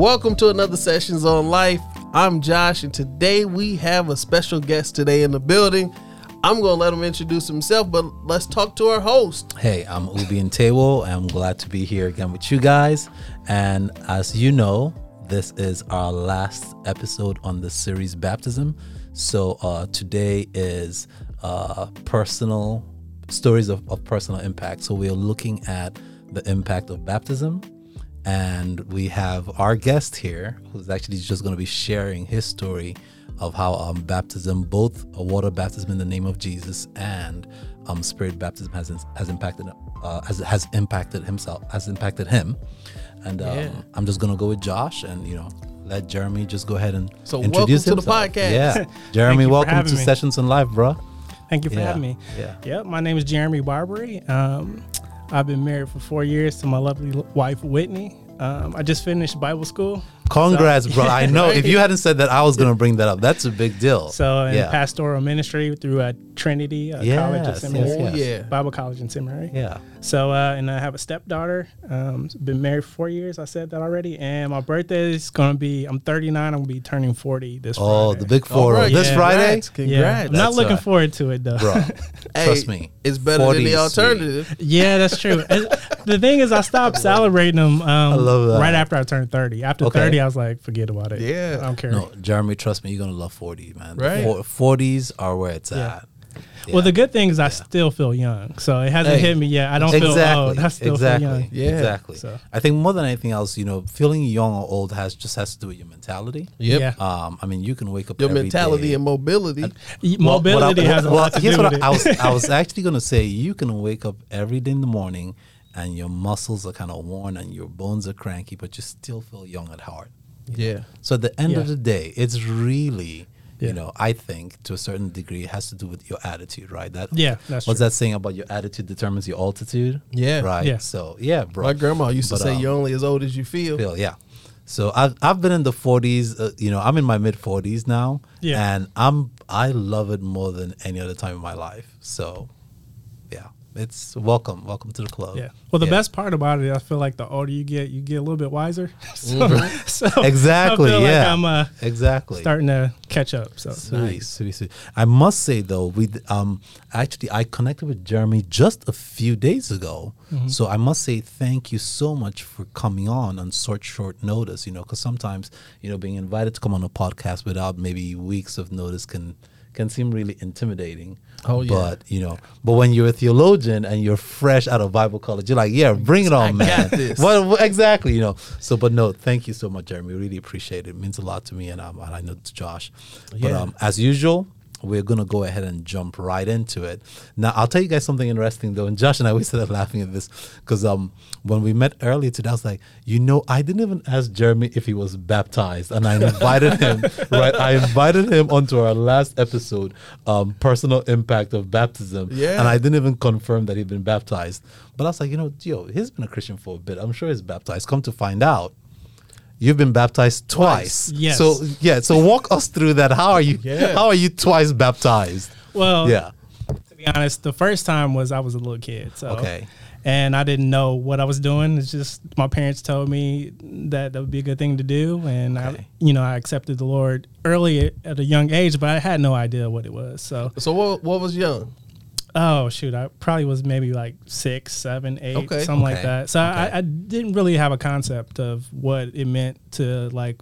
Welcome to another Sessions on Life. I'm Josh, and today we have a special guest today in the building. I'm going to let him introduce himself, but let's talk to our host. Hey, I'm Ubi and Tewo. I'm glad to be here again with you guys. And as you know, this is our last episode on the series Baptism. So uh, today is uh, personal stories of, of personal impact. So we're looking at the impact of baptism and we have our guest here who's actually just going to be sharing his story of how um, baptism, both a water baptism in the name of Jesus and um, spirit baptism, has has impacted uh, has has impacted himself, has impacted him. And um, Yeah. I'm just going to go with Josh, and you know, let Jeremy just go ahead and So introduce welcome to the podcast. Yeah, Jeremy, welcome to me. Sessions in Life, bro. Thank you for Yeah, having me. yeah. Yep, my name is Jeremy Barbary. Um, I've been married for four years to my lovely wife, Whitney. Um, I just finished Bible school. Congrats, bro. I know if you hadn't said that, I was going to bring that up. That's a big deal. So in yeah. pastoral ministry through uh, Trinity uh, College Yes, and Seminary. Oh, yes. Bible College and Seminary. yeah. So, uh, and I have a stepdaughter. Um, been married four years. I said that already. And my birthday is going to be, I'm 39. I'm going to be turning 40 this Friday. Oh, Friday. the big four. right, This yeah. Friday? Congrats. Yeah, Congrats. I'm not looking uh, forward to it though. Bro, Hey, trust me. It's better than the is sweet. alternative. Yeah, that's true. The thing is, I stopped celebrating them um, love that. right after I turned 30. After Okay. 30, I was like, forget about it. Yeah. I don't care. No, Jeremy, trust me, you're gonna love 40, man. Right. four- 40s are where it's Yeah. at. Well, the good thing is I still feel young. So it hasn't Hey. hit me yet. I don't exactly, feel old. I still exactly, feel young. Yeah. exactly. So- I think more than anything else, you know, feeling young or old has just has to do with your mentality. Yep. Yeah. Um, I mean, you can wake up Your every mentality day- and mobility. Y- Well, what I- Mobility has a well, lot to here's do what with I, I it. was I was actually gonna say you can wake up every day in the morning and your muscles are kind of worn and your bones are cranky, but you still feel young at heart. yeah. So at the end of the day, it's really, Yeah. you know, I think to a certain degree, it has to do with your attitude, right? That Yeah, that's what's true. that saying about your attitude determines your altitude? Yeah. Right. Yeah. So yeah, bro. My grandma used to But, say, um, "You're only as old as you feel." Feel, yeah. So I've I've been in the 40s. Uh, you know, I'm in my mid 40s now, Yeah. and I'm I love it more than any other time in my life. So, yeah, it's welcome, welcome to the club. Yeah. Well, the Yeah. best part about it, I feel like the older you get, you get a little bit wiser. so, so Exactly. Yeah. like I'm uh, exactly. starting to catch up. So Sweet, sweet, sweet. I must say though, we um actually I connected with Jeremy just a few days ago, so I must say thank you so much for coming on on such short notice. You know, because sometimes you know being invited to come on a podcast without maybe weeks of notice can can seem really intimidating. Oh, yeah. But you know, but when you're a theologian and you're fresh out of Bible college, you're like, yeah, bring it on, I man. got this. What, what- exactly, you know. So, but no, thank you so much, Jeremy. Really appreciate it. It means a lot to me, and, um, and I know to Josh. But um, as usual, we're gonna go ahead and jump right into it. Now, I'll tell you guys something interesting though. And Josh and I we started laughing at this because um, when we met earlier today, I was like, you know, I didn't even ask Jeremy if he was baptized, and I invited him. right, I invited him onto our last episode, um, personal impact of baptism. Yeah. and I didn't even confirm that he'd been baptized. But I was like, you know, yo, he's been a Christian for a bit. I'm sure he's baptized. Come to find out, you've been baptized twice. Twice, yes. So yeah. So walk us through that. How are you? Yeah. How are you twice baptized? well, Yeah. to be honest, the first time was I was a little kid. So Okay. And I didn't know what I was doing. It's just my parents told me that that would be a good thing to do, and Okay. I, you know, I accepted the Lord early at a young age, but I had no idea what it was. So, So what? What was young? Oh shoot, I probably was maybe like six, seven, eight, Okay. something like that. So Okay. I, I didn't really have a concept of what it meant to like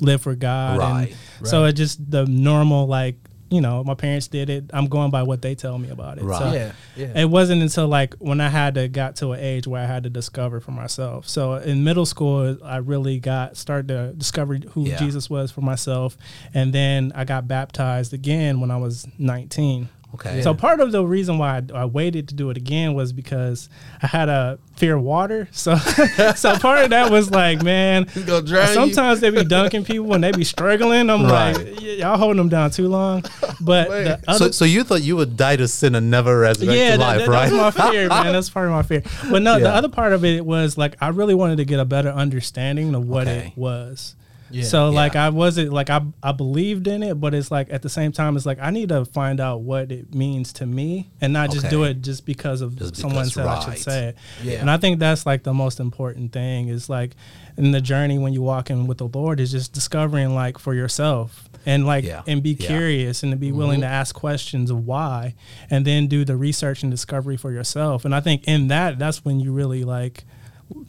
live for God, Right, and so it just the normal like you know my parents did it. I'm going by what they tell me about it. Right. So Yeah. Yeah. it wasn't until like when I had to got to an age where I had to discover for myself. So in middle school, I really got started to discover who Yeah. Jesus was for myself, and then I got baptized again when I was 19. Okay. So part of the reason why I, I waited to do it again was because I had a fear of water. So so part of that was like, man, He's you. sometimes they be dunking people and they be struggling. I'm Right. like, y- y'all holding them down too long. But the other so, so you thought you would die to sin and never resurrect yeah, to that, life, that- right? that's my fear, man. That's part of my fear. But no, Yeah. the other part of it was like I really wanted to get a better understanding of what Okay. it was. Yeah. So like Yeah. I wasn't like I I believed in it, but it's like at the same time it's like I need to find out what it means to me and not just do it just because of Just someone because, said I should say it. Yeah. And I think that's like the most important thing is like in the journey when you walk in with the Lord is just discovering like for yourself and like Yeah. and be Yeah. Mm-hmm. curious and to be willing to ask questions of why and then do the research and discovery for yourself. And I think in that that's when you really like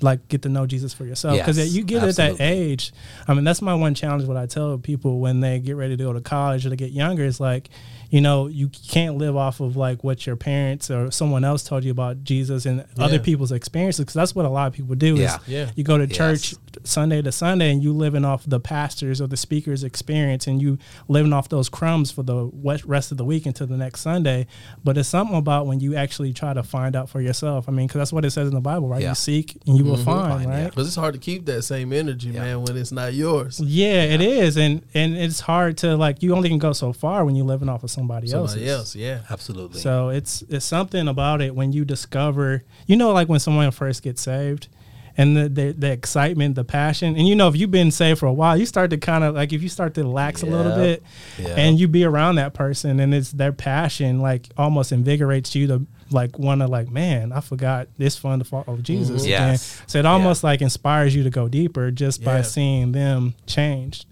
like get to know Jesus for yourself because Yes, you get at that age. I mean, that's my one challenge. What I tell people when they get ready to go to college or to get younger is like, you know, you can't live off of like what your parents or someone else told you about Jesus and other people's experiences because that's what a lot of people do. Yeah. Is Yeah. you go to Yes. church Sunday to Sunday and you living off the pastors or the speaker's experience and you living off those crumbs for the rest of the week until the next Sunday. But it's something about when you actually try to find out for yourself. I mean, because that's what it says in the Bible, right? Yeah. You seek and you will mm-hmm. find, Find, yeah. right? But it's hard to keep that same energy, Yeah. man, when it's not yours. Yeah, it is, and and it's hard to like. You only can go so far when you're living off of somebody, Somebody else's. else, yeah. Absolutely. So it's it's something about it when you discover, you know, like when someone first gets saved, and the the, the excitement, the passion, and you know, if you've been saved for a while, you start to kind of like if you start to relax a little bit, Yeah. and you be around that person, and it's their passion like almost invigorates you to like want to like, man, I forgot this fun to follow Jesus. Mm-hmm. Again." Yes. So it almost like inspires you to go deeper just by seeing them changed.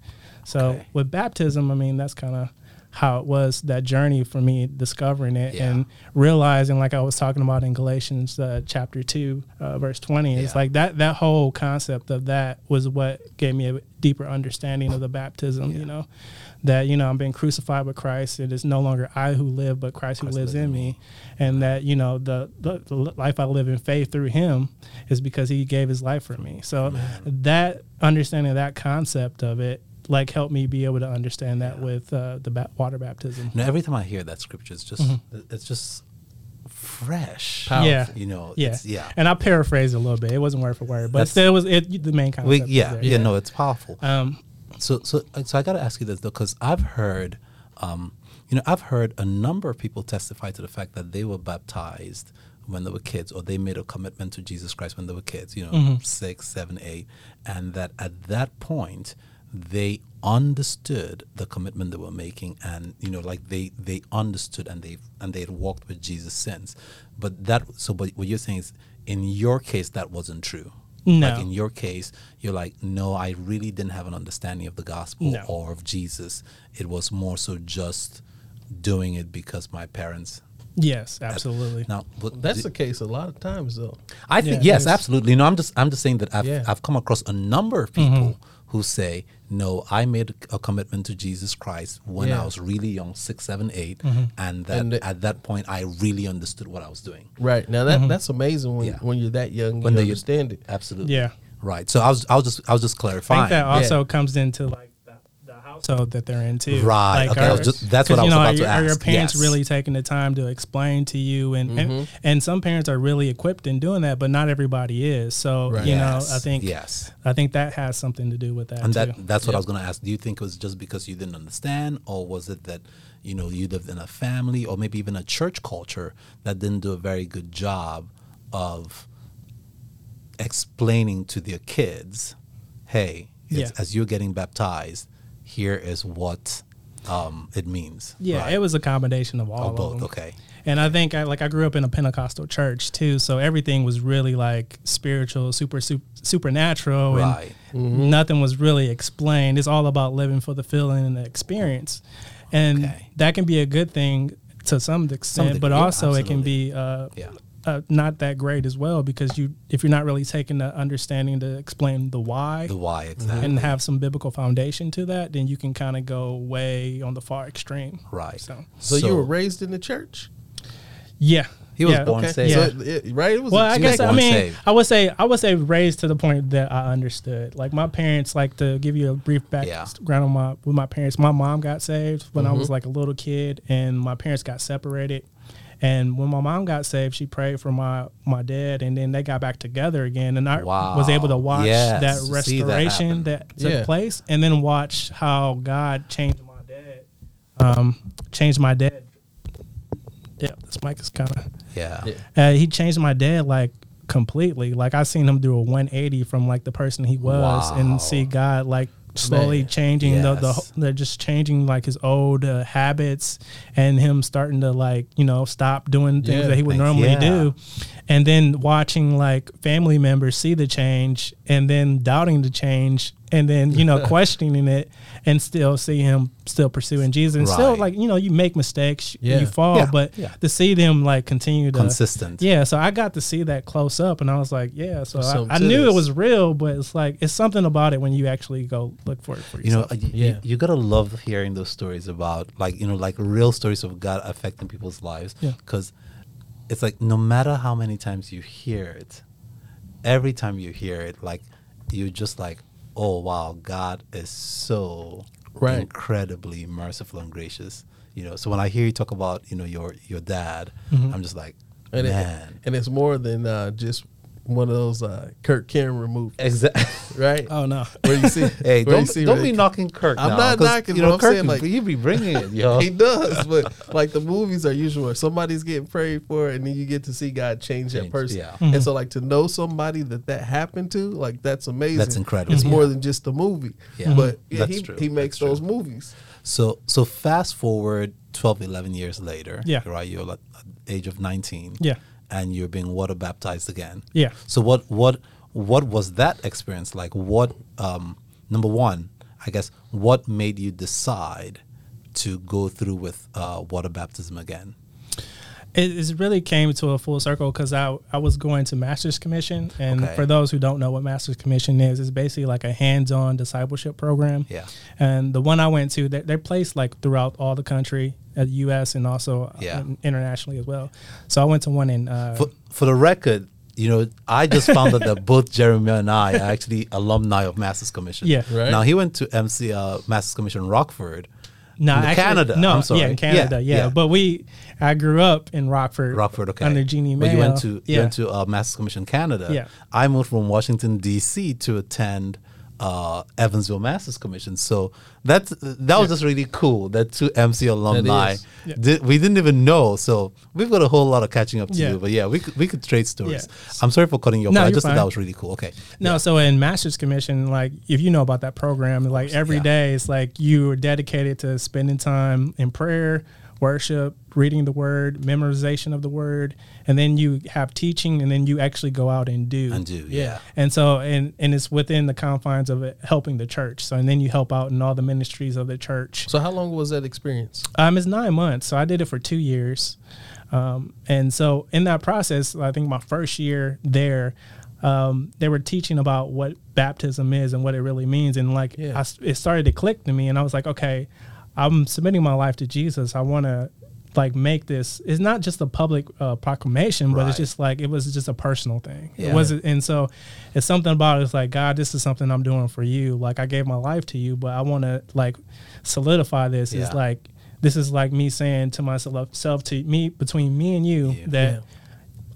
So Okay. with baptism, I mean, that's kind of how it was that journey for me discovering it Yeah. and realizing, like I was talking about in Galatians uh, chapter two, uh, verse twenty. It's like that that whole concept of that was what gave me a deeper understanding of the baptism. You know, that you know I'm being crucified with Christ. It is no longer I who live, but Christ, Christ who lives lives in me, and that you know the, the the life I live in faith through Him is because He gave His life for me. So that understanding of that concept of it like helped me be able to understand that with uh, the ba- water baptism. You know, every time I hear that scripture, it's just Mm-hmm. it's just fresh. Powerful. Yeah. You know. Yeah. It's, yeah. And I paraphrased a little bit. It wasn't word for word, but That's- still, it was it, the main concept. We, was yeah, there. yeah, no, it's powerful. Um, So, so, so I got to ask you this though, because I've heard, um, you know, I've heard a number of people testify to the fact that they were baptized when they were kids, or they made a commitment to Jesus Christ when they were kids. You know, Mm-hmm. six, seven, eight, and that at that point they understood the commitment they were making, and you know, like they they understood and they and they had walked with Jesus since. But that, so, but what you're saying is, in your case, that wasn't true. No. Like in your case, you're like, no, I really didn't have an understanding of the gospel No. or of Jesus. It was more so just doing it because my parents. yes, absolutely. Now, but That's the, the case a lot of times, though. I think Yeah, yes, is. absolutely. No, I'm just I'm just saying that I've Yeah. I've come across a number of people Mm-hmm. Who say, no, I made a commitment to Jesus Christ when Yeah. I was really young, six, seven, eight, Mm-hmm. and that And the- at that point I really understood what I was doing. Right. Now, that that's amazing when, Yeah. when you're that young, When you they- understand it. Absolutely. Yeah. Right. So I was I was just I was just clarifying. I clarifying. think that also Yeah. comes into like the, the household that they're in too. Right. Okay, I was just- that's what I was know, about are to your, Are your parents Yes. really taking the time to explain to you? And, and Mm-hmm. and some parents are really equipped in doing that, but not everybody is. So Right. you Yes, know, I think yes. I think that has something to do with that And too. that that's what. I was going to ask. Do you think it was just because you didn't understand, or was it that you know you lived in a family, or maybe even a church culture that didn't do a very good job of explaining to their kids, "Hey, it's, Yeah. as you're getting baptized, here is what um, it means." yeah, Right. it was a combination of all Oh, of both. them. Okay. And I think I like I grew up in a Pentecostal church too, so everything was really like spiritual, super, super supernatural, Right. and nothing was really explained. It's all about living for the feeling and the experience, and Okay. that can be a good thing to some extent, degree, but yeah, also it can be uh, Yeah. Uh, not that great as well because you if you're not really taking the understanding to explain the why. The why exactly. and have some biblical foundation to that, then you can kind of go way on the far extreme. right. So, So, you were raised in the church? yeah, He was yeah. born Okay. saved. So Yeah. it- it- right? It was Well, a I guess was I mean saved. I would say I would say raised to the point that I understood. Like my parents, like to give you a brief background on my with my parents. My mom got saved when I was like a little kid, and my parents got separated. And when my mom got saved, she prayed for my my dad, and then they got back together again. And I was able to watch Yes, that to see that restoration that, took Yeah. place, and then watch how God changed my dad. Um, changed my dad. Yeah, this mic is kind of Yeah. Yeah. uh, he changed my dad like completely. Like I seen him do a 180 from like the person he was Wow. and see God like slowly Man. changing the, Yes. the they're just changing like his old uh, habits and him starting to like you know stop doing things Yeah, that he would normally yeah. do and then watching like family members see the change and then doubting the change and then you know questioning it and still see him still pursuing jesus and still like you know you make mistakes Yeah. you fall Yeah, but yeah. to see them like continue to Consistent. yeah, so I got to see that close up, and I was like, yeah. So There's I, I knew it was real, but it's like it's something about it when you actually go look for it for You know, yourself. you, Yeah. you, you gotta love hearing those stories about like you know like real stories of God affecting people's lives. Yeah. Because it's like no matter how many times you hear it, every time you hear it, like you're just like, oh wow, God is so Right. incredibly merciful and gracious. You know, so when I hear you talk about you know your your dad, I'm just like, And, it, man, and it's more than uh, just one of those uh, Kirk Cameron movies, exactly. right? oh no, Where you see, Hey, where don't, see don't where be knocking Kirk. I'm now, not 'cause, knocking, You but know, I'm Kirk, saying, like- you be bringing it, yo. He does, but like the movies are usually where somebody's getting prayed for, and then you get to see God change, that person. yeah. And so, like to know somebody that that happened to, like that's amazing. That's incredible. It's more than just a movie. Yeah. But yeah, That's he true. he makes That's those true. movies. So so fast forward 12, 11 years later. Yeah. Right. You're like age of 19. Yeah. And you're being water baptized again. Yeah. So what what what was that experience like? What um number one, I guess, what made you decide to go through with uh, water baptism again? It, it really came to a full circle because I I was going to Master's Commission, and Okay. for those who don't know what Master's Commission is, it's basically like a hands-on discipleship program. Yeah. And the one I went to, they're, they're placed like throughout all the country, at the U.S. and also uh, Yeah. internationally as well. So I went to one in. Uh, For, for the record, you know, I just found out that both Jeremy and I are actually alumni of Masters Commission. Yeah. Right. Now he went to MC uh, Masters Commission Rockford. No, In actually, Canada, No, I'm sorry. yeah, in Canada, Yeah, yeah, yeah. But we, I grew up in Rockford, Rockford, okay. under Jeanne Mayo. But you went to you went to uh, Masters Commission Canada. Yeah. I moved from Washington D.C. to attend uh, Evansville Masters Commission. So that's that was just really cool. That two MC alumni. Yeah. did, we didn't even know. So we've got a whole lot of catching up to Yeah. do. But yeah, we could we could trade stories. Yeah. I'm sorry for cutting you off. No, but I just thought fine. that was really cool. Okay. No, so in Master's Commission, like if you know about that program, like every yeah. day it's like you are dedicated to spending time in prayer, worship, reading the word, memorization of the word, and then you have teaching, and then you actually go out and do. And do yeah. And so, and and it's within the confines of it, helping the church. So, and then you help out in all the ministries of the church. So how long was that experience? Um, it's nine months, so I did it for two years, um, and so in that process, I think my first year there, um, they were teaching about what baptism is and what it really means, and like Yeah. I it started to click to me, and I was like, okay, I'm submitting my life to Jesus. I want to like make this. It's not just a public uh, proclamation, but it's just like it was just a personal thing. Yeah. It wasn't, and so it's something about it. It's like God, this is something I'm doing for you. Like I gave my life to you, but I want to like solidify this. Yeah. It's like this is like me saying to myself, self to me between me and you Yeah. that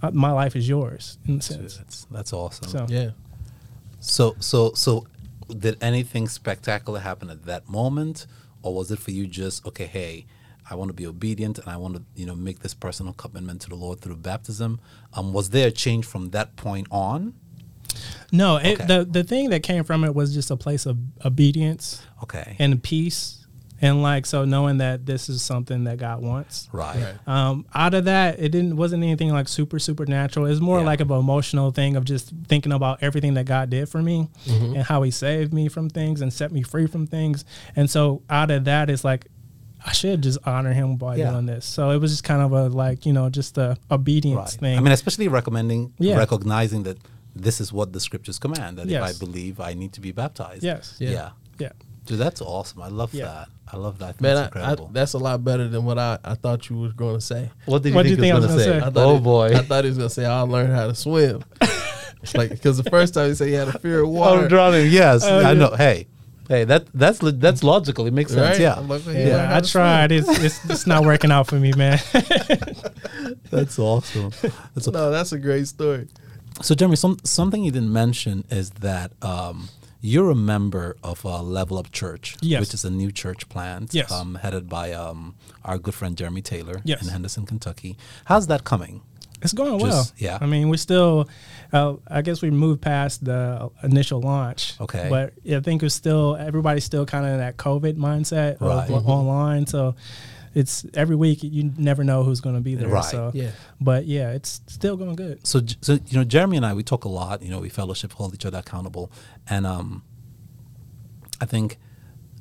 uh, my life is yours in a sense. That's that's awesome. So Yeah. So so so did anything spectacular happen at that moment? Or was it for you just okay hey I want to be obedient and I want to you know make this personal commitment to the Lord through baptism? Um was there a change from that point on? No, it, the the thing that came from it was just a place of obedience okay. and peace, and like so knowing that this is something that God wants. right, Right. Um, out of that, it didn't wasn't anything like super supernatural. It's more Yeah. like of an emotional thing of just thinking about everything that God did for me Mm-hmm. and how He saved me from things and set me free from things. And so out of that, it's like I should just honor Him by Yeah. doing this. So it was just kind of a like you know just a obedience right. thing. I mean especially recommending Yeah. recognizing that this is what the scriptures command that if I believe I need to be baptized Yes. yeah, Yeah. yeah. Dude that's awesome I love Yeah. that I love that Man, that's I, I, incredible that's a lot better than what I, I thought you were going to say. what did you What do think you he was think I gonna was say, gonna say? I thought oh he- boy I thought he was going to say, I'll learn how to swim. It's like, because the first time he said he had a fear of water. I'm drowning. Yes, Oh, I yeah. know. Hey, hey, that that's lo- that's logical. It makes sense. Right? Yeah, I'm like, Yeah, hey, learn how I to tried. It's, it's it's not working out for me, man. that's awesome. That's swim. No, that's a great story. so, Jeremy, some something you didn't mention is that um, you're a member of uh, Level Up Church, Yes. which is a new church plant, Yes. um, headed by um, our good friend Jeremy Taylor Yes. in Henderson, Kentucky. How's that coming? It's going well. Yeah. I mean, we still, uh, I guess we moved past the initial launch. Okay. But I think it's still, everybody's still kind of in that COVID mindset Right. of online. So it's every week, you never know who's going to be there. Right. So, Yeah. But yeah, it's still going good. so, so you know, Jeremy and I, we talk a lot. You know, we fellowship, hold each other accountable, and um, I think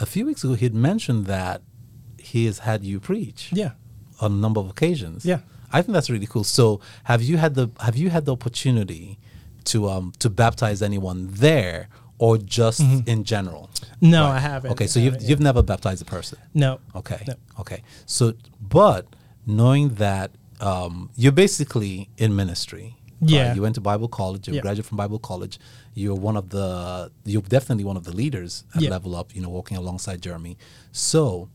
a few weeks ago he had mentioned that he has had you preach Yeah. on a number of occasions. Yeah. I think that's really cool. So, have you had the have you had the opportunity to um to baptize anyone there, or just in general? No, Right. I haven't. Okay, so you've haven't, you've never baptized a person. No. Okay. No. Okay. So, but knowing that um, you're basically in ministry. right? Yeah. You went to Bible college. You Yeah. graduated from Bible college. You're one of the. You're definitely one of the leaders at Yeah. Level Up. You know, walking alongside Jeremy. So.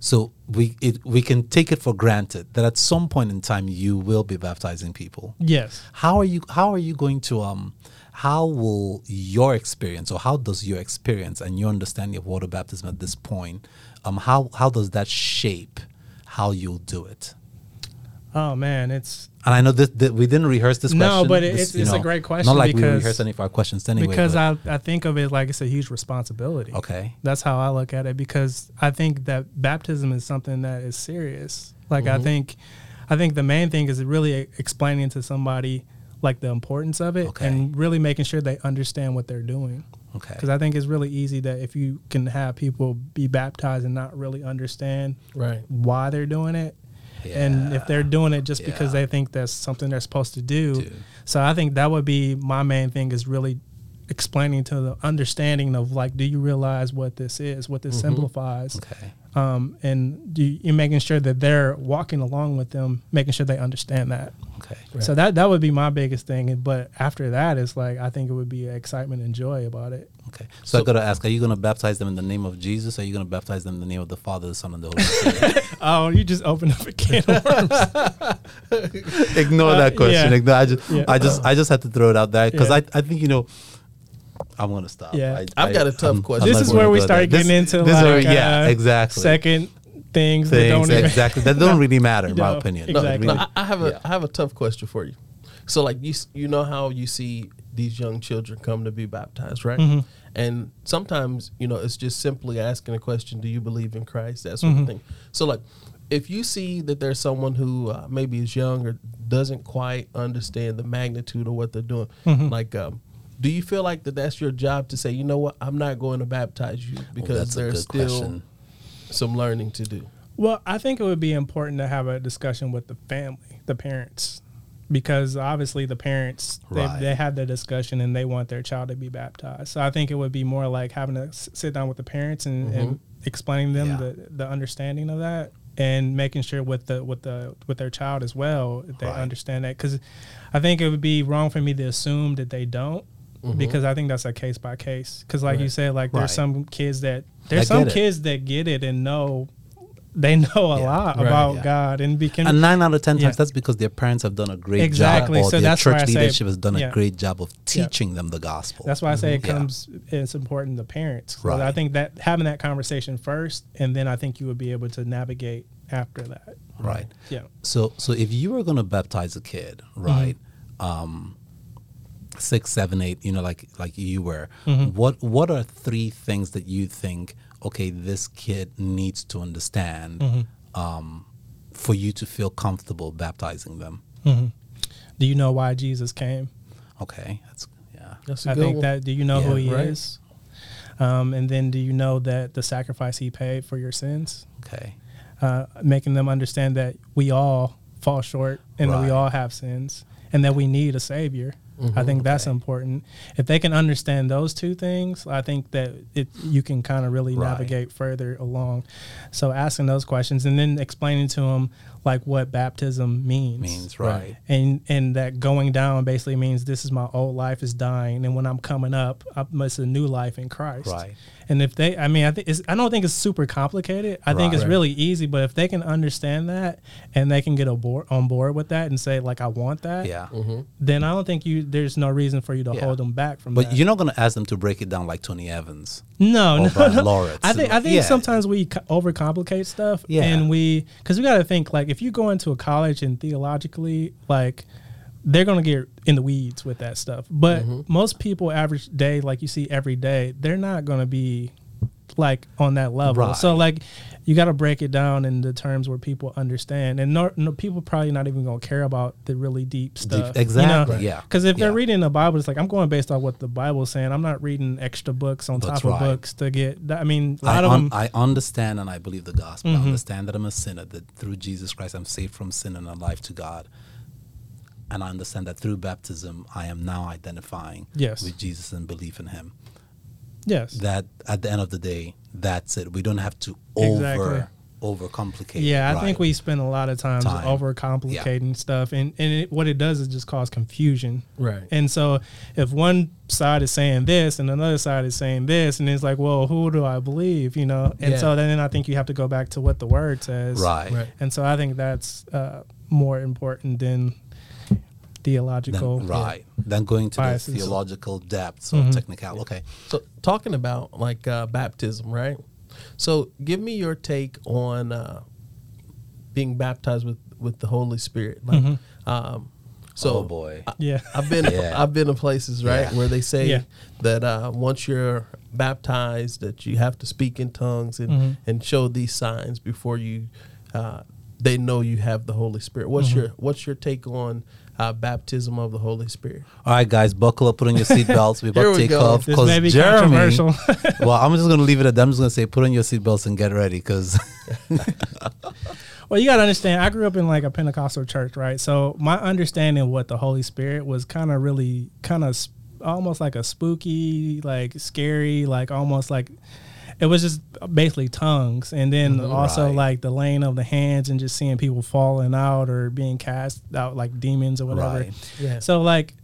So we it, we can take it for granted that at some point in time you will be baptizing people. Yes. How are you how are you going to um how will your experience or how does your experience and your understanding of water baptism at this point um how how does that shape how you'll do it? Oh, man. It's, And I know that, that we didn't rehearse this No, question. but This, it's- it's a know, great Not question like we rehearsed any of our questions anyway. because I, I think of it like it's a huge responsibility. Okay. That's how I look at it because I think that baptism is something that is serious. Like I think I think the main thing is really explaining to somebody like the importance of it Okay. and really making sure they understand what they're doing. Okay. Because I think it's really easy that if you can have people be baptized and not really understand Right. why they're doing it, and if they're doing it just because they think that's something they're supposed to do. Do. So I think that would be my main thing is really explaining to the understanding of like, do you realize what this is, what this mm-hmm. simplifies, Okay. Um, and do you, you're making sure that they're walking along with them, making sure they understand that. Okay. So that that would be my biggest thing. But after that, it's like I think it would be excitement and joy about it. Okay. So, I got to ask: Are you going to baptize them in the name of Jesus? Or are you going to baptize them in the name of the Father, the Son, and the Holy Spirit? Oh, you just opened up a can of worms. Ignore that question. yeah. Ignore, I just, Yeah. I just, I just had to throw it out there because Yeah. I, I think you know, I'm going to stop. Yeah. I, I've got a tough I'm- question. I'm this is where we start getting This- into this is like where- yeah, uh, exactly. second things, that don't even exactly that don't really matter in my opinion. exactly. No, Really- I, I have a I Yeah. have a tough question for you. So like you you know how you see these young children come to be baptized, right? Mm-hmm. And sometimes you know it's just simply asking a question: Do you believe in Christ? That sort Mm-hmm. of thing. So like, if you see that there's someone who uh, maybe is young or doesn't quite understand the magnitude of what they're doing, Mm-hmm. like. Um, do you feel like that that's your job to say, you know what, I'm not going to baptize you because that's there's still question. some learning to do? Well, I think it would be important to have a discussion with the family, the parents, because obviously the parents they, Right. they had the discussion and they want their child to be baptized. So I think it would be more like having to sit down with the parents and, and explaining them Mm-hmm. Yeah. the, the understanding of that and making sure with the with the with their child as well that they Right. understand that because I think it would be wrong for me to assume that they don't. Mm-hmm. Because I think that's a case by case. Because, like you said, like Right. there's some kids that there's some it. kids that get it and know they know a Yeah. lot Right. about Yeah. God and become and nine out of ten Yeah. times that's because their parents have done a great Exactly. job, or So their that's why church I say- leadership has done a great job of teaching them the gospel. That's why I say it mm-hmm. Yeah. comes. It's important to parents. So Right. I think that having that conversation first, and then I think you would be able to navigate after that. right. Yeah. So, so if you were going to baptize a kid, mm-hmm. right, um, six, seven, eight, you know, like like you were, what what are three things that you think? Okay, this kid needs to understand um, for you to feel comfortable baptizing them. Do you know why Jesus came? Okay, that's yeah. That's a I good think one. that. Do you know who He Right. is? Um, and then do you know that the sacrifice He paid for your sins? Okay, uh, making them understand that we all fall short and that we all have sins and that we need a savior. Mm-hmm. I think that's Okay. important. If they can understand those two things, I think that it you can kind of really Right. navigate further along. So asking those questions and then explaining to them like what baptism means. means right. Right. And and that going down basically means this is my old life is dying, and when I'm coming up, I'm, it's a new life in Christ. Right. And if they, I mean, I think it's, I don't think it's super complicated. I think it's Right. really easy. But if they can understand that and they can get aboard, on board with that and say like, I want that, Yeah. Mm-hmm. then I don't think you you there's no reason for you to Yeah. hold them back from But that. you're not going to ask them to break it down like Tony Evans. no, or no, no. Lawrence. I think I think Yeah. sometimes we overcomplicate stuff, Yeah. and we because we got to think like if you go into a college and theologically like they're gonna get in the weeds with that stuff. But most people average day like you see every day, they're not gonna be like on that level. Right. So like you got to break it down in the terms where people understand, and no, no people probably not even gonna care about the really deep stuff. exactly, yeah. Because if they're reading the Bible, it's like I'm going based on what the Bible's saying. I'm not reading extra books on That's top right. of books to get. I mean, a I, lot of un- them. I understand and I believe the gospel. Mm-hmm. I understand that I'm a sinner, that through Jesus Christ I'm saved from sin and alive to God. And I understand that through baptism I am now identifying Yes. with Jesus and belief in Him. yes. That at the end of the day, that's it. We don't have to Exactly. over overcomplicate. Yeah, I right? think we spend a lot of time, Time. overcomplicating stuff, and and it, what it does is just cause confusion. Right. And so, if one side is saying this and another side is saying this, and it's like, well, who do I believe? You know. And Yeah. so then I think you have to go back to what the word says. right. Right. And so I think that's uh, more important than theological. Then, right. Then going to Biases. the theological depths or Mhm. technical. Okay. So talking about like uh, baptism, right? So give me your take on uh, being baptized with with the Holy Spirit. Like, Mhm. um, so oh boy. Yeah. I've been Yeah. I've been in places right Yeah. where they say Yeah. that uh, once you're baptized that you have to speak in tongues and Mhm. and show these signs before you uh, they know you have the Holy Spirit. What's Mhm. your what's your take on uh, baptism of the Holy Spirit? All right, guys, buckle up, put on your seatbelts. We're about to take go. off This may be Jeremy. controversial. well, I'm just going to leave it at that. I'm just going to say, put on your seatbelts and get ready because Well, you got to understand, I grew up in like a Pentecostal church, right? So my understanding of what the Holy Spirit was kind of really, kind of sp- almost like a spooky, like scary, like almost like it was just basically tongues. And then mm-hmm. also Right. like the laying of the hands and just seeing people falling out or being cast out like demons or whatever. Right. Yeah. So like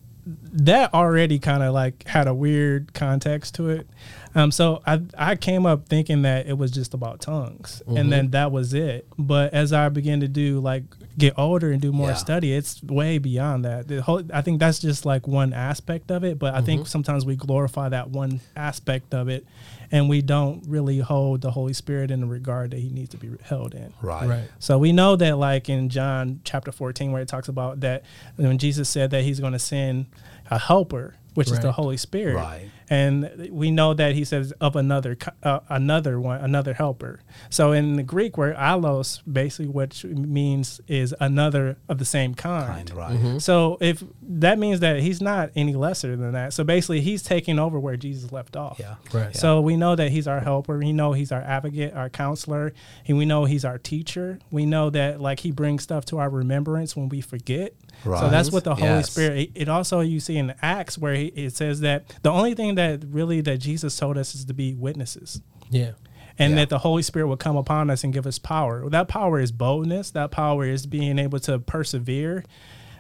that already kind of like had a weird context to it. Um, so I I came up thinking that it was just about tongues, and mm-hmm. then that was it. But as I began to do like get older and do more Yeah. study, it's way beyond that. The whole I think that's just like one aspect of it. But I think mm-hmm. sometimes we glorify that one aspect of it, and we don't really hold the Holy Spirit in the regard that He needs to be held in. right. Right. So we know that, like in John chapter 14, where it talks about that when Jesus said that he's going to send a helper, which is the Holy Spirit. Right. And we know that he says of another uh, another one, another helper. So in the Greek word allos, basically, which means is another of the same kind. Kind, right. So if that means that he's not any lesser than that. So basically, he's taking over where Jesus left off. Yeah. Right. So we know that he's our helper. We know he's our advocate, our counselor, and we know he's our teacher. We know that like he brings stuff to our remembrance when we forget. right. So that's what the Holy Yes. Spirit. It, it also you see in Acts where he, it says that the only thing that really that Jesus told us is to be witnesses Yeah. and Yeah. that the Holy Spirit will come upon us and give us power. That power is boldness. That power is being able to persevere.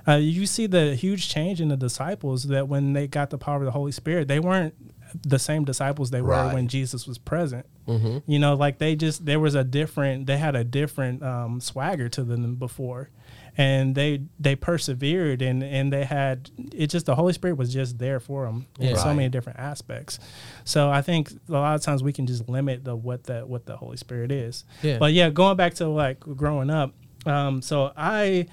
Uh, you see the huge change in the disciples that when they got the power of the Holy Spirit, they weren't the same disciples they were when Jesus was present. You know, like they just there was a different, they had a different um, swagger to them before, and they they persevered and and they had it. Just the Holy Spirit was just there for them in Yeah. so many different aspects. So I think a lot of times we can just limit the what the what the Holy Spirit is. Yeah. But yeah, going back to like growing up, um, so I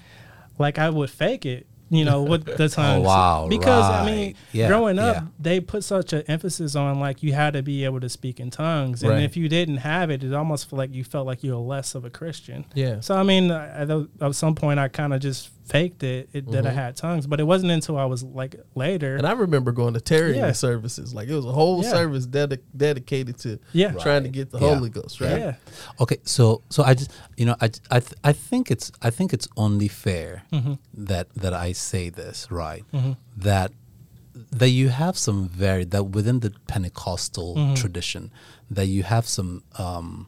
like I would fake it. You know, with the times. Oh, wow, Because I mean. Yeah, growing up, yeah. they put such an emphasis on like you had to be able to speak in tongues, and Right. if you didn't have it, it almost felt like you felt like you were less of a Christian. Yeah. So I mean, at, at some point, I kind of just faked it, it that I had tongues, but it wasn't until I was like later. And I remember going to tarry Yeah. services. Like it was a whole Yeah. service dedi- dedicated to Yeah. trying to get the Yeah. Holy Ghost, right? yeah, Okay, so so I just you know I I th- I think it's I think it's only fair Mm-hmm. that that I say this right that that you have some very that within the Pentecostal Mm-hmm. tradition that you have some um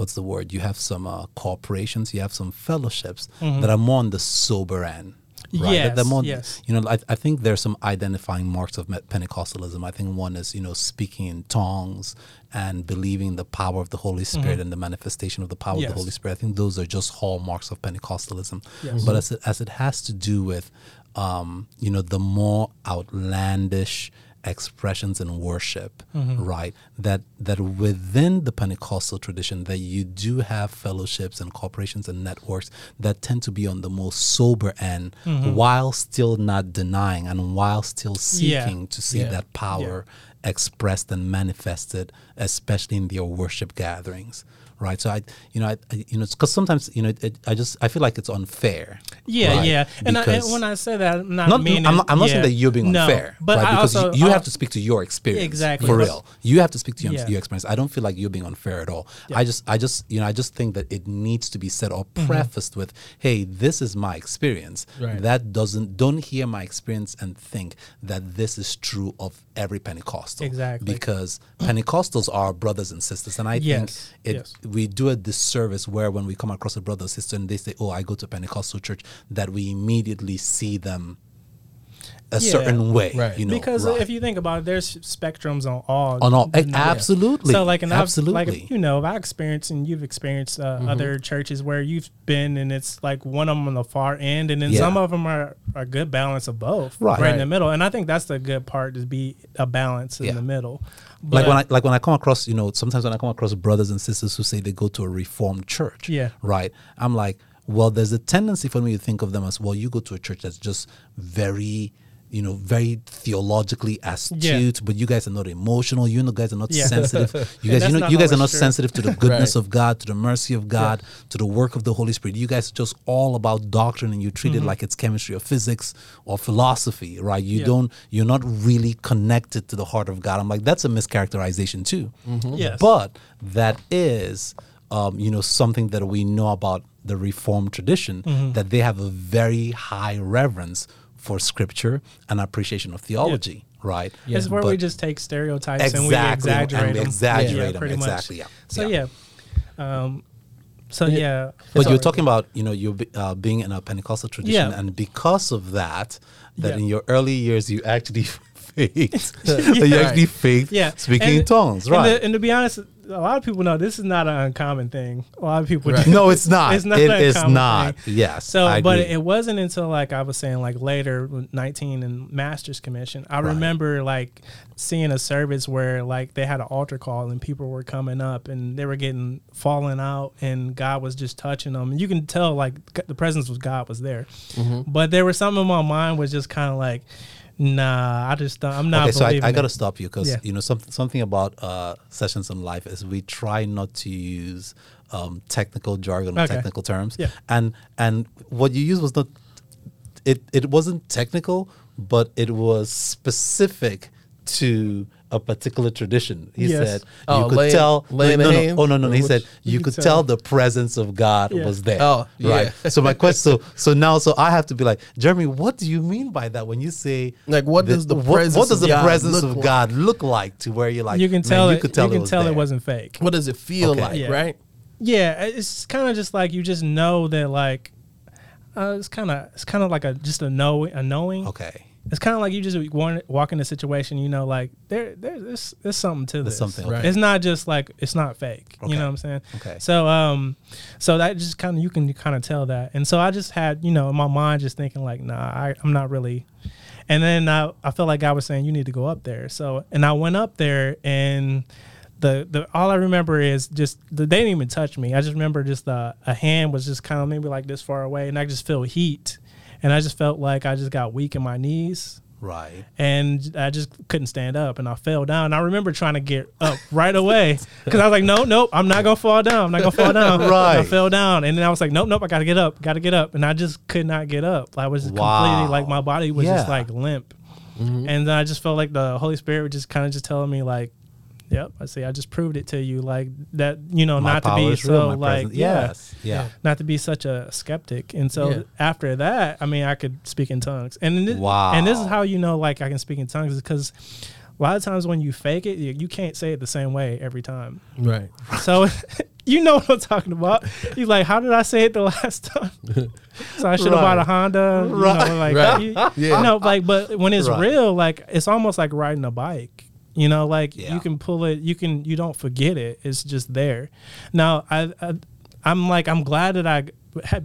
what's the word you have some uh, corporations you have some fellowships Mm-hmm. that are more on the sober end right? Yes, the more, yes. You know, I, I think there's some identifying marks of Pentecostalism. I think one is, you know, speaking in tongues and believing the power of the Holy Spirit and the manifestation of the power of Mm-hmm. The Holy Spirit. I think those are just hallmarks of Pentecostalism. Yes. But as it, as it has to do with, um, you know, the more outlandish expressions in worship Mm-hmm. right that that within the pentecostal tradition that you do have fellowships and corporations and networks that tend to be on the most sober end while still not denying and while still Mm-hmm. Yeah. seeking to see Yeah. that power expressed and manifested especially in their worship gatherings right so i you know i, I you know because sometimes you know it, i just i feel like it's unfair Yeah, right? yeah. And, I, and when I say that, I'm not, not, meaning. I'm not, I'm not saying that you're being unfair, No, but right? Because also, you, you have to speak to your experience, Exactly. for real. You have to speak to your, Yeah. your experience. I don't feel like you're being unfair at all. I just, I just, you know, I just think that it needs to be said or Mm-hmm. prefaced with, "Hey, this is my experience." Right. That doesn't, don't hear my experience and think that this is true of every Pentecostal. Exactly. Because Pentecostals are brothers and sisters, and I Yes, think it yes. We do a disservice where when we come across a brother or sister and they say, "Oh, I go to Pentecostal church," that we immediately see them a Yeah. certain way, Right. you know. because right. if you think about it, there's spectrums on all on all, the- absolutely, So like, and absolutely, I've, like you know, I experienced and you've experienced uh, Mm-hmm. other churches where you've been, and it's like one of them on the far end, and then Yeah. some of them are a good balance of both, Right. right, in the middle. And I think that's the good part to be a balance in Yeah. the middle. like when I like when I come across, you know, sometimes when I come across brothers and sisters who say they go to a reformed church, Yeah. right. I'm like, well, there's a tendency for me to think of them as well. You go to a church that's just very. You know, very theologically astute, but you guys are not emotional. You know, guys are not Yeah. sensitive. You guys, you know, you guys are not true. sensitive to the goodness Right. of God, to the mercy of God, to the work of the Holy Spirit. You guys are just all about doctrine, and you treat Mm-hmm. it like it's chemistry or physics or philosophy, right? You Yeah. don't, you're not really connected to the heart of God. I'm like, that's a mischaracterization too. Yes. But that is, um, you know, something that we know about the Reformed tradition Mm-hmm. that they have a very high reverence for Scripture and appreciation of theology, right? It's where we just take stereotypes and we Exactly, and exaggerate we them. exaggerate them, pretty exactly, much. yeah, So yeah. yeah. Um, so yeah. But you're talking about, you know, you uh, being in a Pentecostal tradition, Yeah. and because of that, that Yeah. in your early years you actually faked, you actually faked yeah speaking And- in tongues, and right? the- And, to be honest, a lot of people know this is not an uncommon thing. A lot of people Right. no, it's not. It's not It is not. thing. Yes. So, I but agree. it wasn't until like I was saying, like later, 19 and Master's Commission, I remember like seeing a service where like they had an altar call and people were coming up and they were getting falling out and God was just touching them. And you can tell like the presence of God was there. Mm-hmm. But there was something in my mind was just kind of like, nah, I just don't, I'm not okay, so I, I got to stop you because Yeah. you know something something about uh, sessions in life is we try not to use um, technical jargon or technical terms. Yeah. And and what you used was not it it wasn't technical, but it was specific to a particular tradition. He Yes. said Oh, you could laying- tell. laying no, the no, oh no, no. He said you, You could could tell tell. the presence of God Yeah. was there. Oh, right. yeah. So my question. So so now so I have to be like Jeremy. What do you mean by that when you say Like, what does the what, presence what does of the God presence look of like? God look like to where you're like you can man, tell you it, could tell you can it was tell there. it wasn't fake. What does it feel Okay. like, Yeah. right? Yeah, it's kind of just like you just know that like uh, it's kind of it's kind of like a just a know a knowing. okay. It's kind of like you just walk in a situation, you know, like there there there's there's something to There's this. something, Right. It's not just like it's not fake. Okay. You know what I'm saying? Okay. So um, so that just kind of you can kind of tell that, and so I just had you know in my mind just thinking like, nah, I, I'm not really. And then I I felt like God was saying you need to go up there. So and I went up there and. The, the all I remember is just the, they didn't even touch me. I just remember just the, a hand was just kind of maybe like this far away, and I just feel heat, and I just felt like I just got weak in my knees, Right. and I just couldn't stand up, and I fell down. And I remember trying to get up right away because I was like, no, nope, I'm not gonna fall down. I'm not gonna fall down. And I fell down, and then I was like, nope, nope, I gotta get up, gotta get up, and I just could not get up. I was Wow. completely like my body was just like limp, mm-hmm. and then I just felt like the Holy Spirit was just kind of just telling me like. Yep, I see. I just proved it to you, like that. You know, My not to be real, so like, presence- yeah, Yes. Yeah. not to be such a skeptic. And so Yeah. after that, I mean, I could speak in tongues. And this, Wow. and this is how you know, like, I can speak in tongues because a lot of times when you fake it, you, you can't say it the same way every time. Right. So you know what I'm talking about. He's like, how did I say it the last time? so I should have bought a Right. Honda. You Right. know, like Right. you, Yeah. you know, like but when it's Right. real, like it's almost like riding a bike. You know, like Yeah. you can pull it, you can you don't forget it. It's just there. Now I, I I'm like I'm glad that I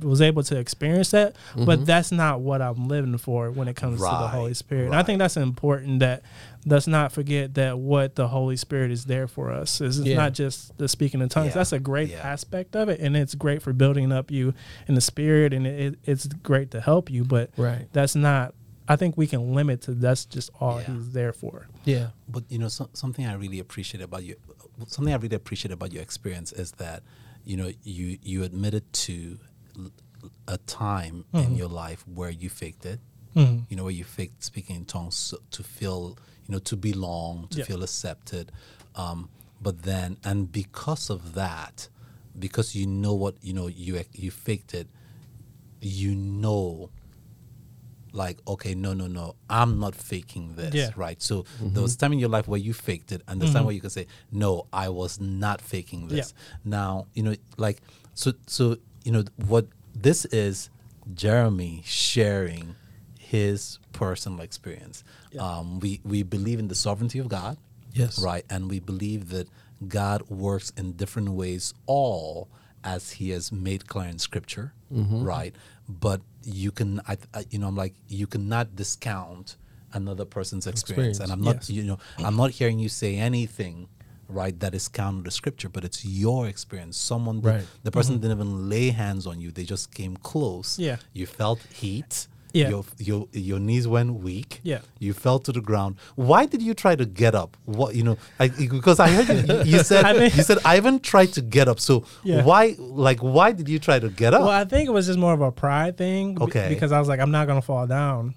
was able to experience that, but mm-hmm. that's not what I'm living for when it comes to the Holy Spirit. And I think that's important that let's not forget that what the Holy Spirit is there for us. Is it's Yeah. not just the speaking in tongues. Yeah, That's a great yeah. aspect of it, and it's great for building up you in the spirit, and it, it's great to help you. But Right. that's not. I think we can limit to that's just all Yeah. He's there for. Yeah. But you know, so, something I really appreciate about you, something I really appreciate about your experience is that, you know, you you admitted to a time in your life where you faked it. Mhm. You know, where you faked speaking in tongues to feel, you know, to belong, to Yeah. feel accepted. Um, but then, and because of that, because you know what you know, you you faked it. You know like okay no no no i'm not faking this Yeah. right? So there mm-hmm. was time in your life where you faked it and there's time mm-hmm. where you can say no i was not faking this. Now you know like so so you know what this is jeremy sharing his personal experience. Um we we believe in the sovereignty of god. Yes. right? And we believe that god works in different ways all as he has made clear in scripture. Mm-hmm. Right? But you can I, I you know i'm like you cannot discount another person's experience, and i'm not Yes. you know i'm not hearing you say anything right that is counter to scripture but it's your experience someone Right. the person mm-hmm. didn't even lay hands on you they just came close Yeah. you felt heat Yeah. your, your your knees went weak Yeah. you fell to the ground why did you try to get up what you know I, because i heard you, you said I mean- you said ivan tried to get up so Yeah. why like why did you try to get up Well, I think it was just more of a pride thing. Okay. Because I was like, I'm not gonna fall down.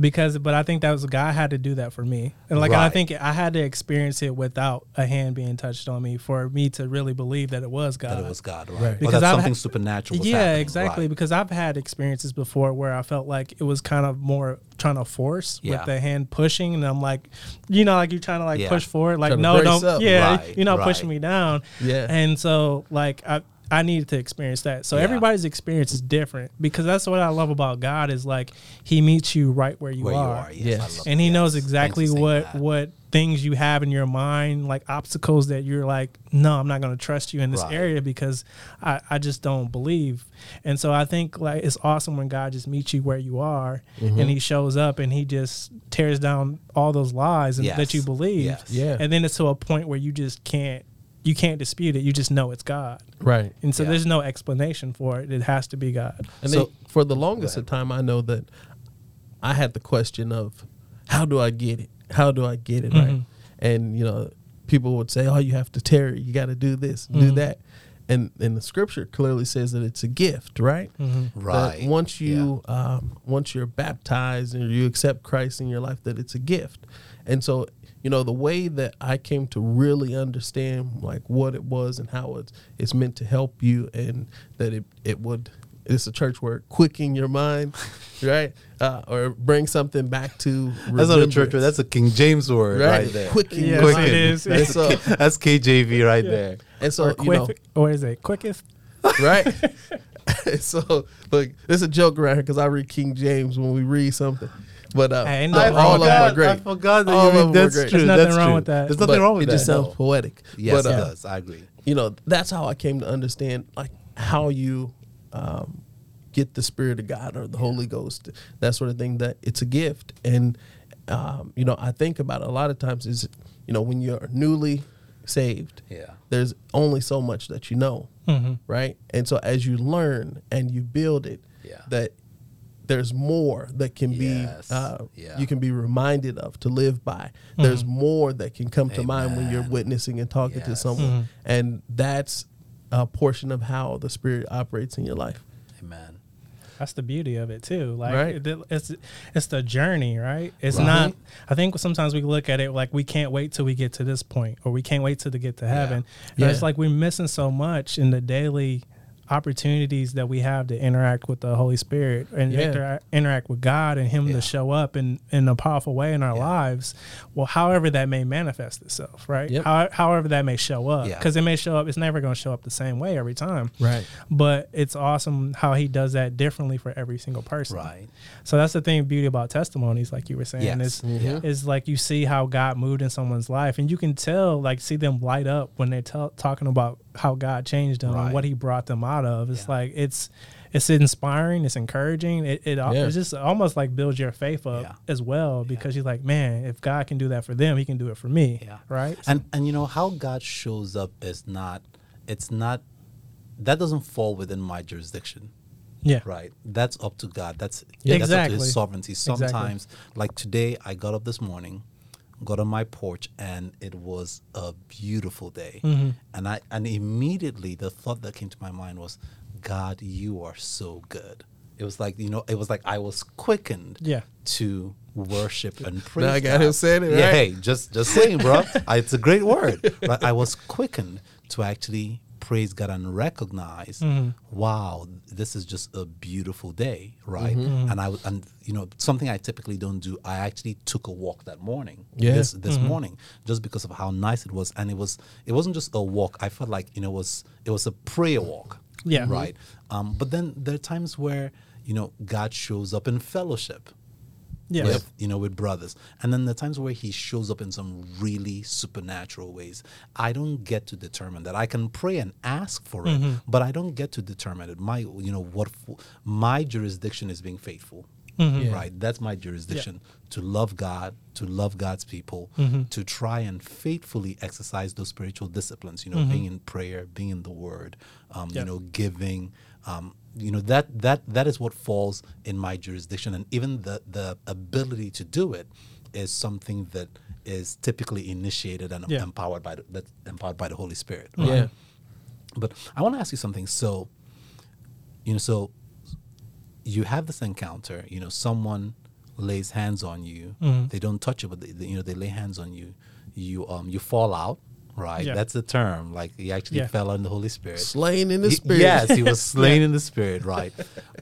Because, but I think that was God had to do that for me, and like I think I had to experience it without a hand being touched on me for me to really believe that it was God. that it was god right, Right. Because that I've something had- supernatural was yeah, happening, exactly. right. Because I've had experiences before where I felt like it was kind of more trying to force Yeah. with the hand pushing, and I'm like, you know, like you're trying to like Yeah. push forward, like Trying no, don't, up. yeah, Right, you're not right. pushing me down. Yeah. and so like I. I needed to experience that. So Yeah. everybody's experience is different because that's what I love about God is like he meets you right where you where are. you are yes, Yes. And he yes. knows exactly what that. what things you have in your mind, like obstacles that you're like, no, I'm not going to trust you in this Right. area because I, I just don't believe. And so I think like it's awesome when God just meets you where you are Mm-hmm. and he shows up and he just tears down all those lies and, that you believe. Yes. Yeah. And then it's to a point where you just can't you can't dispute it. You just know it's God. Right. And so Yeah. there's no explanation for it. It has to be God. And So- they, for the longest of time, I know that I had the question of how do I get it? How do I get it right? Mhm. And you know, people would say, "Oh, you have to tarry. You got to do this, do Mhm. that." And and the scripture clearly says that it's a gift, right? Mhm. That right once you um, once you're baptized and you accept Christ in your life, that it's a gift. And so, you know, the way that I came to really understand like what it was and how it's it's meant to help you, and that it it would. It's a church word, quicken your mind, right? Uh, or bring something back to. that's not a church word that's a king james word right, right? there Quicken Yes, your it mind. And so, that's kjv right there and so or you quick know, or is it quickest? right? so, look, there's a joke around here because I read King James when we read something, but uh, Hey, ain't all all wrong of them are great. I forgot that All you of them were that's great. true. There's nothing that's wrong true. with that. There's nothing But wrong with it that. just sounds no. poetic. Yes, but, it uh, does. I agree. You know, that's how I came to understand like how you um, get the Spirit of God or the Holy Ghost, that sort of thing. That it's a gift, and um, you know, I think about it a lot of times is you know when you're newly saved, Yeah. there's only so much that you know, Mhm. right? And so as you learn and you build it, Yeah. that there's more that can Yes. be uh, Yeah. you can be reminded of to live by. There's Mm-hmm. more that can come to mind when you're witnessing and talking to Yes. someone, Mhm. and that's a portion of how the Spirit operates in your life. Amen. That's the beauty of it too. Like Right. it- it's it's the journey, right? It's Right. not. I think sometimes we look at it like we can't wait till we get to this point, or we can't wait till to get to heaven. And Yeah. It's like we're missing so much in the daily opportunities that we have to interact with the Holy Spirit and Yeah. intera- interact with God and Him Yeah. to show up in, in a powerful way in our Yeah. lives. Well, however that may manifest itself, right? Yep. How, however that may show up, because it may show up. It's never going to show up the same way every time. Right. But it's awesome how He does that differently for every single person. Right. So that's the thing, beauty about testimonies, like you were saying, Yes. is Mm-hmm. Is like you see how God moved in someone's life, and you can tell, like, see them light up when they're tell talking about how God changed them Right. and what He brought them out of. It's Yeah. like it's it's inspiring, it's encouraging. It it, Yeah. it just almost like builds your faith up Yeah. as well because you're like, man, if God can do that for them, He can do it for me, Yeah. right? And and you know how God shows up is not it's not that doesn't fall within my jurisdiction. yeah, Right. That's up to God. That's Yeah. that's up to Exactly. his sovereignty. Exactly. Sometimes like today I got up this morning, got on my porch and it was a beautiful day. Mm-hmm. And I and immediately the thought that came to my mind was, God, you are so good. It was like, you know, it was like I was quickened Yeah. to worship and praise. I got God. him saying it, Yeah, right? hey, just just saying, bro. I- it's a great word. Right? I was quickened to actually praise God and recognize, Mm-hmm. wow, this is just a beautiful day, right? Mm-hmm. And I and you know something I typically don't do. I actually took a walk that morning. Yeah. This this morning, just because of how nice it was, and it was it wasn't just a walk. I felt like you know it was it was a prayer walk. Yeah. Right. Um, but then there are times where you know God shows up in fellowship yeah, with you know with brothers. And then the times where he shows up in some really supernatural ways i don't get to determine that. I can pray and ask for it but i don't get to determine it. My you know what f- my jurisdiction is being faithful Yeah. right? That's my jurisdiction. To love god to love god's people to try and faithfully exercise those spiritual disciplines you know being in prayer being in the word um, Yeah. you know giving um, you know that that that is what falls in my jurisdiction and even the the ability to do it is something that is typically initiated and Yeah. empowered by the, empowered by the holy spirit Yeah. but i want to ask you something so you know so you have this encounter you know someone lays hands on you Mm-hmm. they don't touch you but they, they- you know they lay hands on you you um you fall out right Yeah. that's the term like he actually Yeah. fell on the holy spirit Slain in the He- spirit. Yes, he was slain in the spirit, right?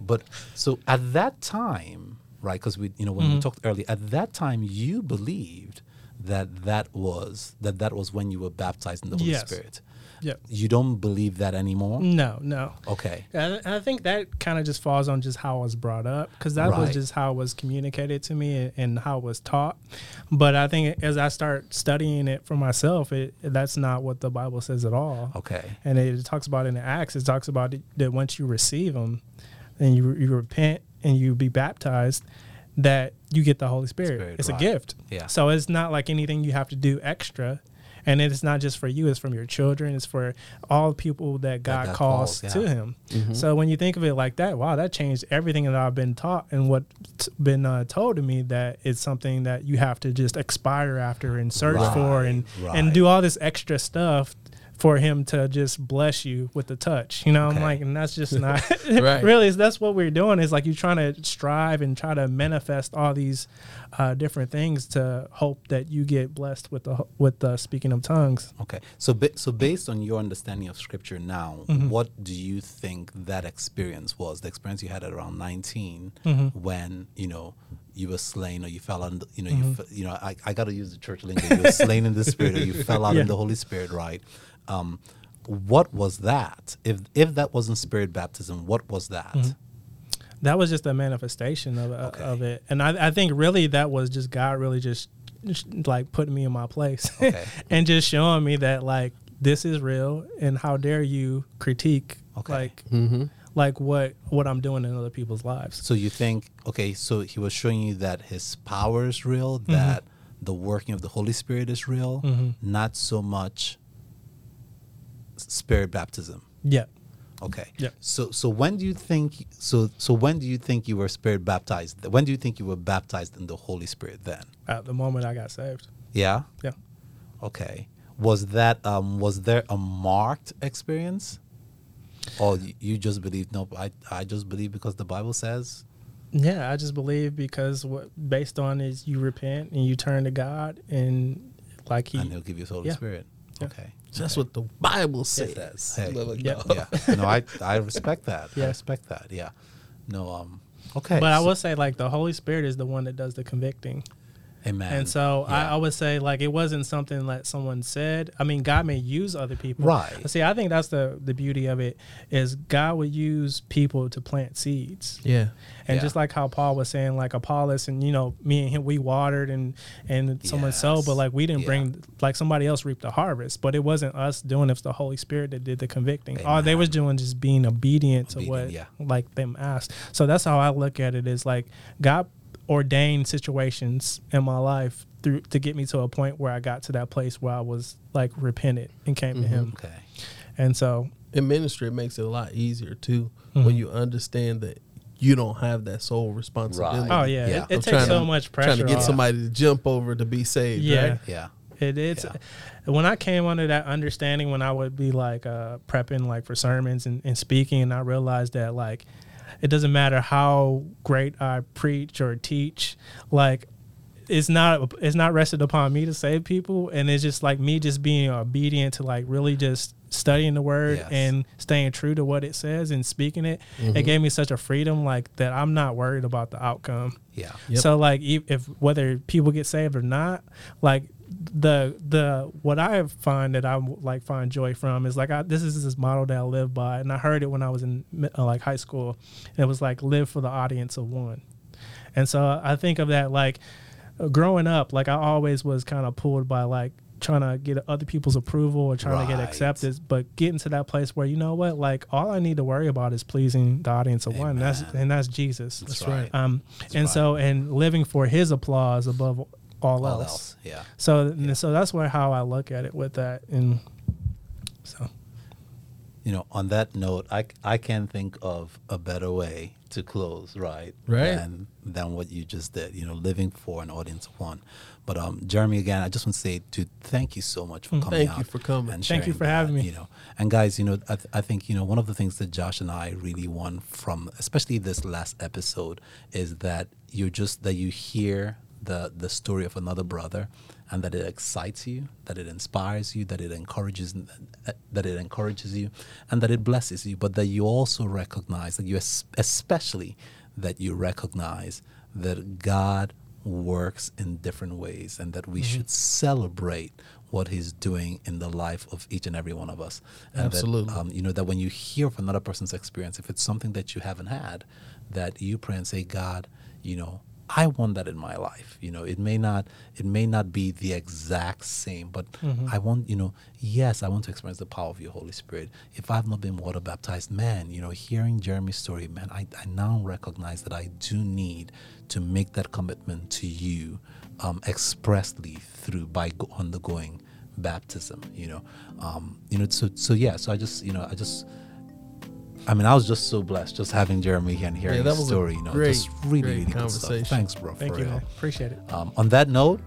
But so at that time, right? Because we, you know, when Mm-hmm. we talked earlier, at that time, you believed that that was that that was when you were baptized in the Holy Yes. Spirit. Yeah. You don't believe that anymore. No, no. Okay. And I- think that kind of just falls on just how I was brought up because that was just how it was communicated to me and, and how it was taught. But I think as I start studying it for myself, it that's not what the Bible says at all. Okay. And it talks about in the Acts, it talks about it, that once you receive them and you, you repent and you be baptized, that you get the Holy Spirit. Spirit, it's right. a gift. Yeah. So it's not like anything you have to do extra. And it's not just for you, it's from your children, it's for all people that God, God calls, calls, to yeah. Him. So when you think of it like that, wow, that changed everything that I've been taught and what's been uh, told to me that it's something that you have to just expire after and search for and, Right, and do all this extra stuff for him to just bless you with the touch. You know, I'm like, and that's just not Right. really. That's what we're doing. Is like you're trying to strive and try to manifest all these uh, different things to hope that you get blessed with the with the speaking of tongues. Okay. So, ba- so based on your understanding of Scripture now, Mm-hmm. what do you think that experience was? The experience you had at around 19 Mm-hmm. when you know you were slain or you fell on, you know, Mm-hmm. you, you know, I, I got to use the church lingo. You were slain in the Spirit, or you fell out Yeah. in the Holy Spirit, right? Um, what was that? If if that wasn't Spirit baptism, what was that? Mm-hmm. That was just a manifestation of Okay. of it, and I, I think really that was just God really just, just like putting me in my place Okay. and just showing me that like this is real, and how dare you critique Okay. like Mm-hmm. like what what I'm doing in other people's lives. So you think, okay, so he was showing you that his power is real, Mm-hmm. that the working of the Holy Spirit is real, Mhm. not so much s- spirit baptism. Yeah. Okay. Yeah. So so when do you think so so when do you think you were spirit baptized? When do you think you were baptized in the Holy Spirit then? At the moment I got saved. Yeah? Yeah. Okay. Was that um was there a marked experience? Or you just believe no I I just believe because the Bible says Yeah, I just believe because what based on is you repent and you turn to God and like he and he'll give you the Holy yeah. Spirit. Yeah. Okay. That's what the Bible says. says. Hey, Let it Yep. go. yeah. No, I I respect that. Yeah. I respect that. Yeah. No. Um. Okay. But I will say, like, the Holy Spirit is the one that does the convicting. Amen. And so I, Yeah. I would say like it wasn't something that someone said. I mean, God may use other people. Right. See, I think that's the the beauty of it is God would use people to plant seeds. Yeah. And Yeah. just like how Paul was saying, like Apollos and you know, me and him we watered and and someone sowed, but like we didn't Yeah. bring like somebody else reaped the harvest. But it wasn't us doing it, it was the Holy Spirit that did the convicting. All they was doing just being obedient, to what like them asked. So that's how I look at it is like God ordained situations in my life through to get me to a point where I got to that place where I was like repentant and came to him. okay. And so In ministry, it makes it a lot easier too Mm-hmm. when you understand that you don't have that sole responsibility. Right. Oh yeah, Yeah. it, it takes so to- much pressure. Trying to get off. somebody to jump over to be saved. Yeah. Right? Yeah. It is Yeah. when I came under that understanding when I would be like uh, prepping like for sermons and, and speaking, and I realized that like it doesn't matter how great I preach or teach, like it's not it's not rested upon me to save people, and it's just like me just being obedient to like really just studying the word Yes. and staying true to what it says and speaking it. It mm-hmm. gave me such a freedom like that I'm not worried about the outcome. Yeah. Yep. So like if whether people get saved or not, like the the what I find that I like find joy from is like I, this is this model that I live by, and I heard it when I was in uh, like high school. and It was like live for the audience of one, and so I think of that like growing up, like I always was kind of pulled by like trying to get other people's approval or trying to get Right. accepted but getting to that place where you know what like all i need to worry about is pleasing the audience of one and that's and that's jesus That's right. um, and right. so and living for his applause above all, All else. else. Yeah. So and so that's where how I look at it with that. And so You know, on that note, I, I can't think of a better way to close, right? Right. Than, than what you just did, you know, living for an audience of one. But um, Jeremy, again, I just want to say to thank you so much for coming Mm, Thank out you for coming. and Thank you sharing for having me. You know, and guys, you know, I, th- I think you know one of the things that Josh and I really want from, especially this last episode, is that you're just that you hear the the story of another brother, and that it excites you, that it inspires you, that it encourages that it encourages you, and that it blesses you, but that you also recognize that you especially that you recognize that God works in different ways and that we should celebrate what he's doing in the life of each and every one of us. And Absolutely. That, um, you know, that when you hear of another person's experience, if it's something that you haven't had, that you pray and say, God, you know, I want that in my life. You know, it may not it may not be the exact same, but I want, you know, yes, I want to experience the power of your Holy Spirit. If I've not been water baptized, man, you know, hearing Jeremy's story, man, I, I now recognize that I do need to make that commitment to you um, expressly through by go- undergoing baptism. You know, um, you know, so so yeah. So I just, you know, I just. I mean, I was just so blessed just having Jeremy here and hearing Yeah, that his story. You know, great, just really, great really good conversation. stuff. Thanks, bro. thank for you, real. man. Appreciate it. Um, on that note,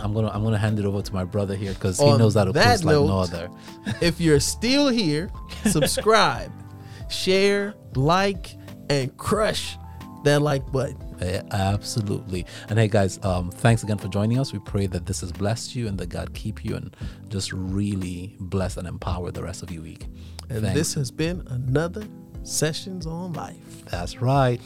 I'm gonna I'm gonna hand it over to my brother here because he knows how to close like no other. if you're still here, subscribe, share, like, and crush that like button. Yeah, absolutely. And hey, guys, um, thanks again for joining us. We pray that this has blessed you and that God keep you and just really bless and empower the rest of your week. And Thanks. this has been another Sessions on Life. That's right.